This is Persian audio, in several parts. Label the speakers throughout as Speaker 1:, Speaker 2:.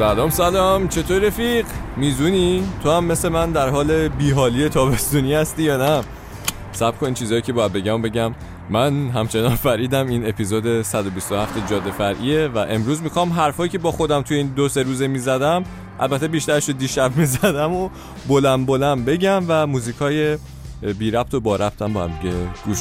Speaker 1: سلام سلام. چطور رفیق؟ میزونی؟ تو هم مثل من در حال بیحالی تابستونی هستی یا نه؟ سب کن چیزایی که باید بگم بگم. من همچنان فریدم. این اپیزود 127 جاده فرعیه و امروز می‌خوام حرفایی که با خودم توی این دو سه روزه می‌زدم البته بیشترش رو دیشب می‌زدم و بلند بلند بگم و موزیکای بی ربط و با ربطم با هم گوش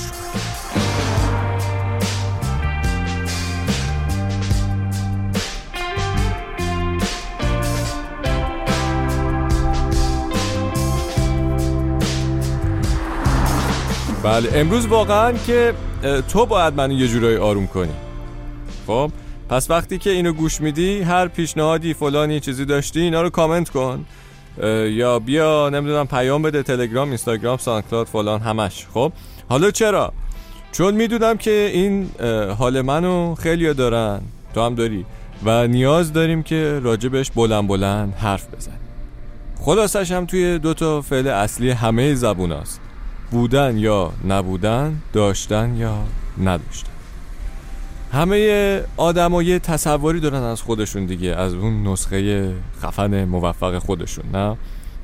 Speaker 1: بله امروز واقعا که تو باید منو یه جورایی آروم کنی. خب؟ پس وقتی که اینو گوش میدی هر پیشنهادی فلانی چیزی داشتی اینا رو کامنت کن. یا بیا نمی‌دونم پیام بده تلگرام اینستاگرام سانکلاد فلان همش. خب؟ حالا چرا؟ چون می‌دونم که این حال منو خیلی دارن. تو هم داری. و نیاز داریم که راجبش بلند بلند حرف بزنیم. خلاصش هم توی دو تا فعل اصلی همه زبون است بودن یا نبودن داشتن یا نداشتن. همه آدم یه تصوری دارن از خودشون دیگه از اون نسخه خفن موفق خودشون نه؟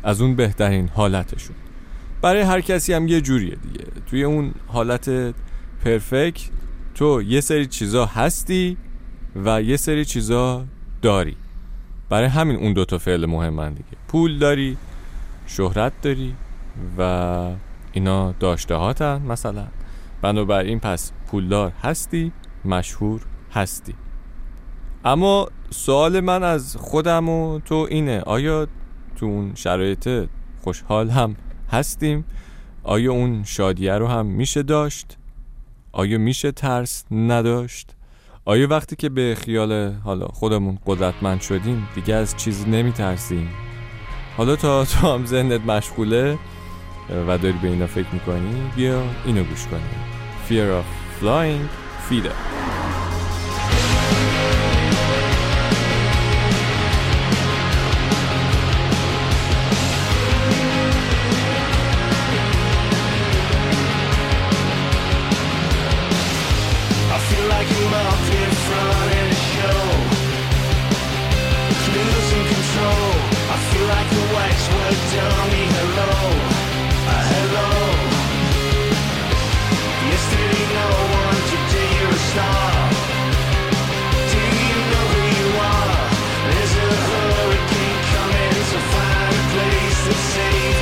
Speaker 1: از اون بهترین حالتشون. برای هر کسی هم یه جوریه دیگه. توی اون حالت پرفکت تو یه سری چیزا هستی و یه سری چیزا داری. برای همین اون دوتا فعل مهمن دیگه. پول داری شهرت داری و اینا داشته هاتن مثلا. بنابراین پس پولدار هستی مشهور هستی. اما سوال من از خودم و تو اینه آیا تو اون شرایط خوشحال هم هستیم؟ آیا اون شادیه رو هم میشه داشت؟ آیا میشه ترس نداشت؟ آیا وقتی که به خیال حالا خودمون قدرتمند شدیم دیگه از چیزی نمیترسیم؟ حالا تا تو هم ذهنت مشغوله و داری به اینا فکر می‌کنی؟ بیا اینو گوش کنی Fear of Flying Feeder the city.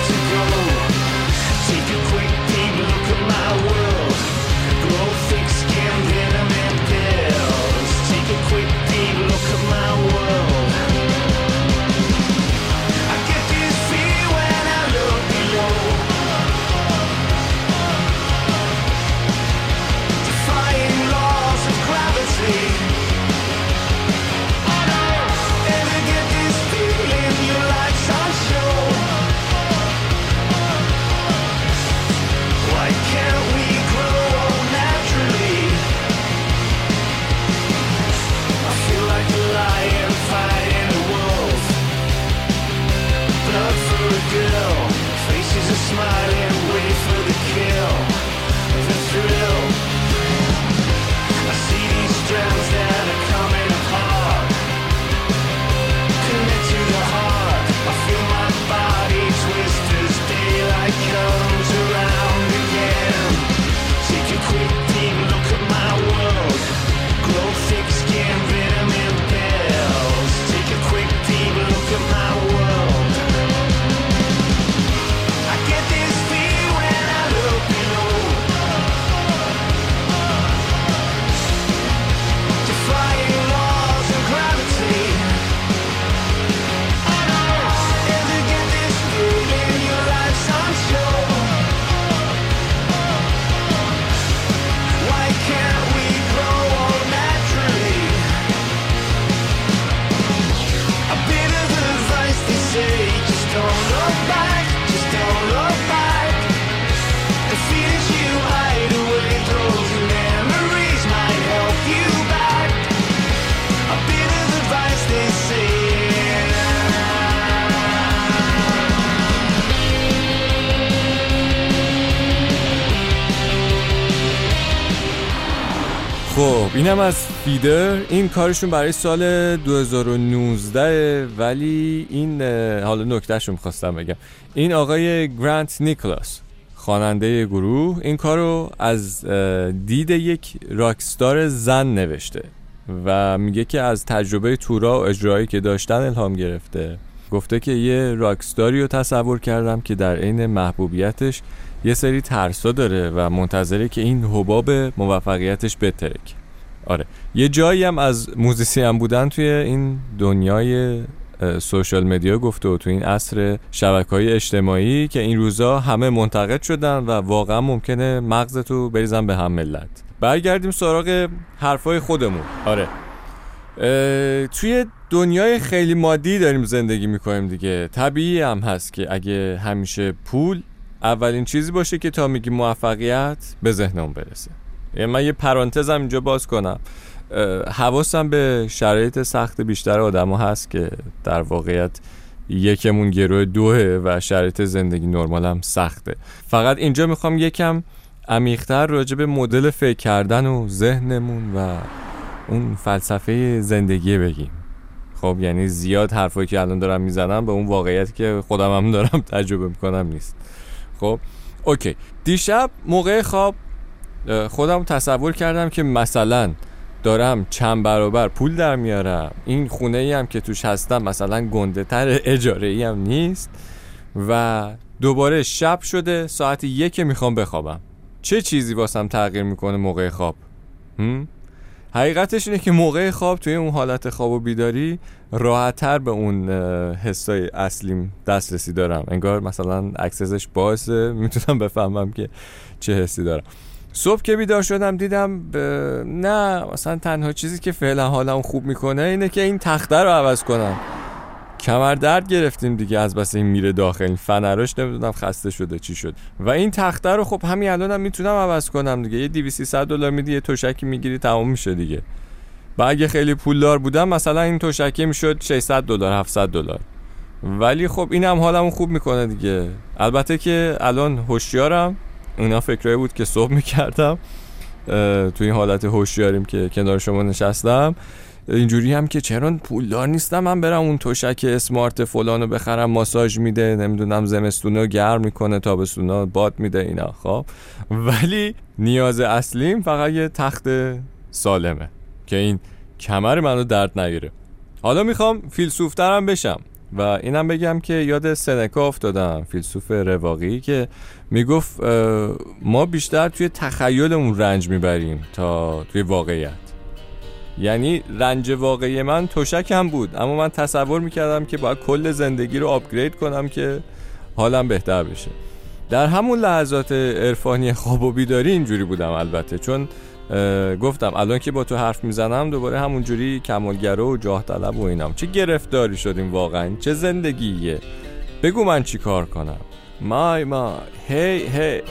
Speaker 1: خب اینم از فیدر این کارشون برای سال 2019 ولی این حالا نکتهشو می‌خواستم بگم. این آقای گرانت نیکلاس خواننده گروه این کارو از دید یک راکستار زن نوشته و میگه که از تجربه تورا و اجرایی که داشتن الهام گرفته. گفته که یه راکستاری رو تصور کردم که در عین محبوبیتش یه سری ترسا داره و منتظره که این حباب موفقیتش بترک. آره یه جایی هم از موزیسی هم بودن توی این دنیای سوشال مدیا گفته و تو این عصر شبکه های اجتماعی که این روزا همه منتقد شدن و واقعا ممکنه مغزتو بریزن به هم ملت. برگردیم سراغ حرفای خودمون. آره. توی دنیای خیلی مادی داریم زندگی می‌کنیم دیگه. طبیعی هم هست که اگه همیشه پول اولین چیزی باشه که تا میگی موفقیت به ذهنمون برسه. یعنی من یه پرانتزم اینجا باز کنم. حواسم به شرایط سخت بیشتر آدم هست که در واقعیت یکمون گروه دوه و شرایط زندگی نرمال هم سخته. فقط اینجا می‌خوام یکم عمیقتر راجع به مدل فکر کردن و ذهنمون و اون فلسفه زندگی بگیم. خب یعنی زیاد حرفایی که الان دارم می‌زنم به اون واقعیت که خودم هم دارم تجربه می‌کنم نیست. خب اوکی. دیشب موقع خواب خودم تصور کردم که مثلا دارم چند برابر پول در میارم. این خونه ای هم که توش هستم مثلا گنده تر اجاره ای هم نیست و دوباره شب شده ساعت یک می‌خوام بخوابم. چه چیزی واسم تغییر می‌کنه موقع خواب؟ حقیقتش اینه که موقع خواب توی اون حالت خواب و بیداری راحتتر به اون حسای اصلیم دسترسی دارم. انگار مثلا اکسسش باعثه می‌تونم بفهمم که چه حسی دارم. صبح که بیدار شدم دیدم ب... نه مثلا تنها چیزی که فعلا حالم خوب می‌کنه اینه که این تخته رو عوض کنم. کمر درد گرفتیم دیگه از بس این میره داخل. این فنراش نمی‌دونم خسته شده چی شد. و این تخته رو خب همین الانم می‌تونم عوض کنم دیگه. یه 200 دلار میدی یه تشکی می‌گیری تمام میشه دیگه. و اگه خیلی پولدار بودم مثلا این تشکی می‌شد 600 دلار 700 دلار. ولی خب اینم حالمو خوب می‌کنه دیگه. البته که الان هوشیارم. اینا فکرایی بود که صبح می‌کردم. تو این حالت هوشیاریم که کنار شما نشستم. اینجوری هم که چرا پولدار نیستم من برم اون تشک اسمارت فلانو بخرم ماساژ میده نمی‌دونم زمستونا گرم می‌کنه تابستونا باد میده اینا خب. ولی نیاز اصلیم فقط یه تخت سالمه که این کمر منو درد نگیره. حالا می‌خوام فیلسوفترم بشم و اینم بگم که یاد سنکا افتادم فیلسوف رواقی که می‌گفت ما بیشتر توی تخیلمون رنج می‌بریم تا توی واقعیت. یعنی رنج واقعی من تشکم بود. اما من تصور می‌کردم که باید کل زندگی رو آپگرید کنم که حالم بهتر بشه. در همون لحظات عرفانی خواب و بیداری اینجوری بودم البته. چون گفتم الان که با تو حرف می‌زنم دوباره همونجوری کمالگرا و جاه طلب و اینام. چه گرفتاری شدیم واقعا؟ چه زندگیه؟ بگو من چی کار کنم. مای مای. هی هی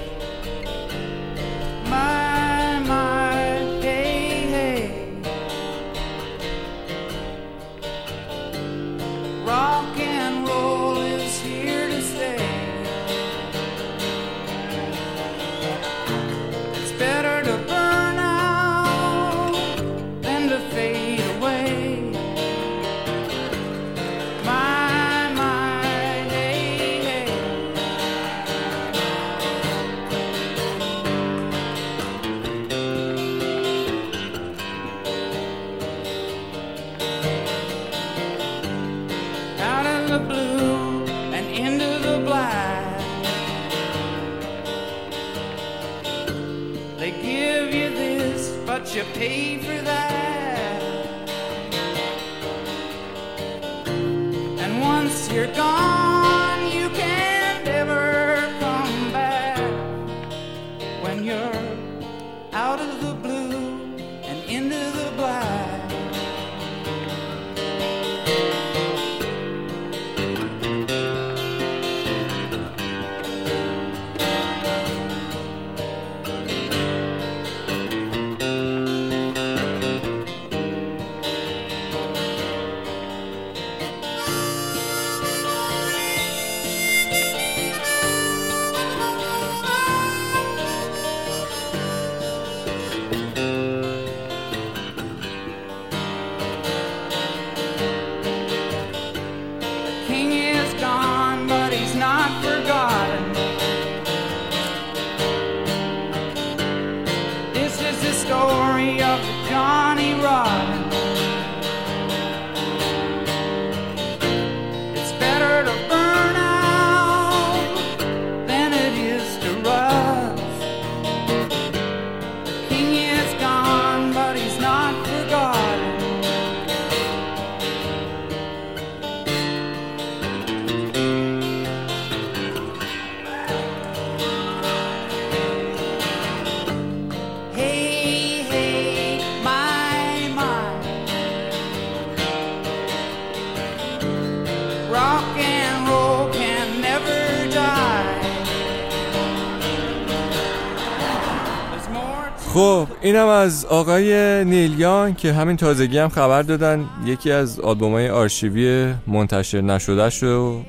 Speaker 1: خب اینم از آقای نیلیان که همین تازگی هم خبر دادن. یکی از آلبومای آرشیوی منتشر نشدهش رو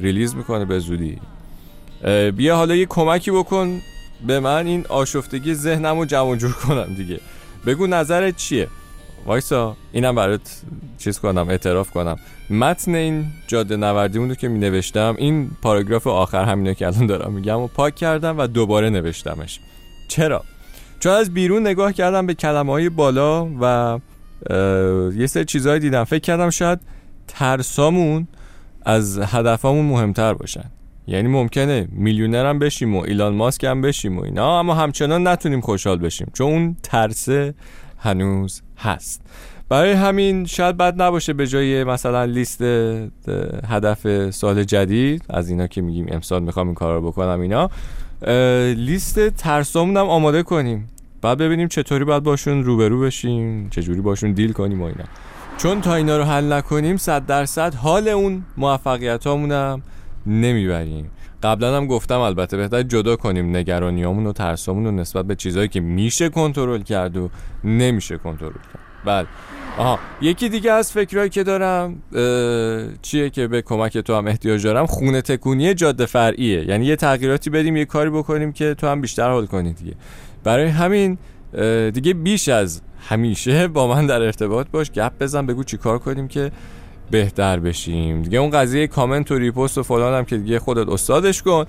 Speaker 1: ریلیز می‌کنه به زودی. بیا حالا یه کمکی بکن به من این آشفتگی ذهنم رو جمع جور کنم دیگه. بگو نظرت چیه؟ وایسا اینم برات چیز کنم اعتراف کنم. متن این جاده نوردی رو که می نوشتم این پاراگراف آخر همینه که الان دارم میگم و پاک کردم و دوباره نوشتمش. چرا؟ چون از بیرون نگاه کردم به کلمه های بالا و یه سری چیزهایی دیدم. فکر کردم شاید ترسامون از هدفامون مهمتر باشن. یعنی ممکنه میلیونر هم بشیم و ایلان ماسک هم بشیم و اینا اما همچنان نتونیم خوشحال بشیم. چون اون ترسه هنوز هست. برای همین شاید بد نباشه به جای مثلا لیست هدف سال جدید از اینا که میگیم امسال می‌خوام این کار رو بکنم اینا لیست ترسامون هم آماده کنیم. بعد ببینیم چطوری باید باشون روبرو بشیم چجوری باشون دیل کنیم و اینا. چون تا اینا رو حل نکنیم صد درصد حال اون موفقیت هم نمی‌بریم. قبلا هم گفتم البته بهتر جدا کنیم نگرانیامون و ترسامون رو نسبت به چیزهایی که میشه کنترل کرد و نمیشه کنترل کرد. بله. آها یکی دیگه از فکرهایی که دارم چیه که به کمک تو هم احتیاج دارم؟ خونه تکونی جاده فرعیه. یعنی یه تغییراتی بدیم یه کاری بکنیم که تو هم بیشتر حال کنی دیگه. برای همین دیگه بیش از همیشه با من در ارتباط باش گپ بزن بگو چی کار کنیم که بهتر بشیم. دیگه اون قضیه کامنت و ریپوست و فلان هم که دیگه خودت استادش کن.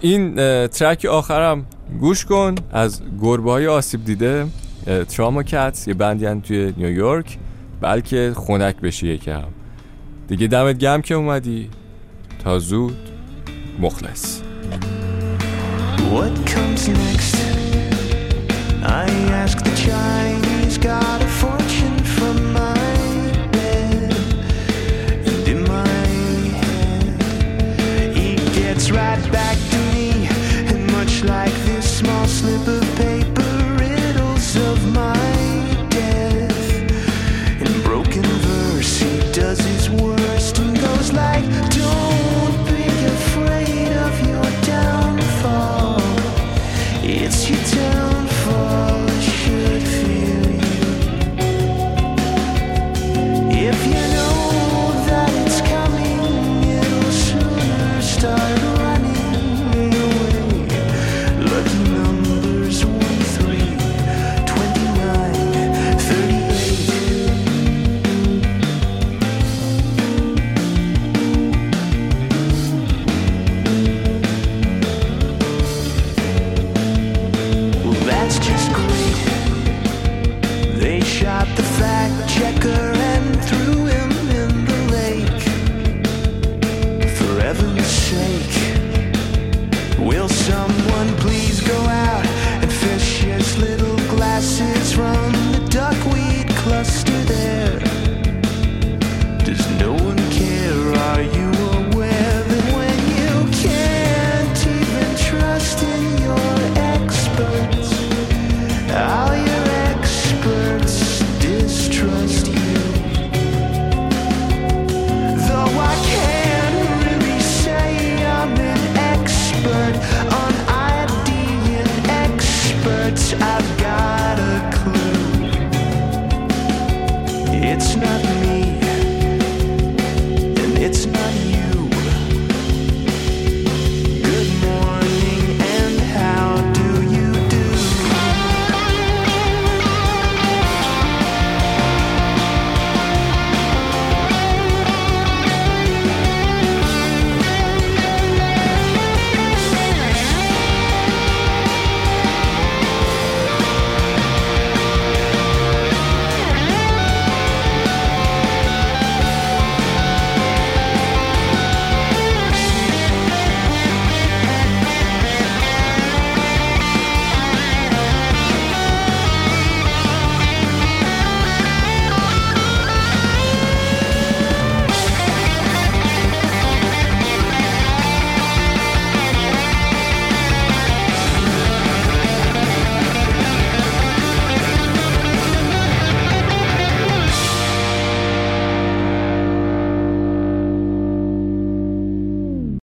Speaker 1: این ترک آخرم گوش کن. از گربه های آسیب دیده تراما کتس یه بندی توی نیویورک. بلکه خونک بشی یکم. دیگه دمت گم که اومدی. تا زود مخلص. What comes next? I ask the Chinese God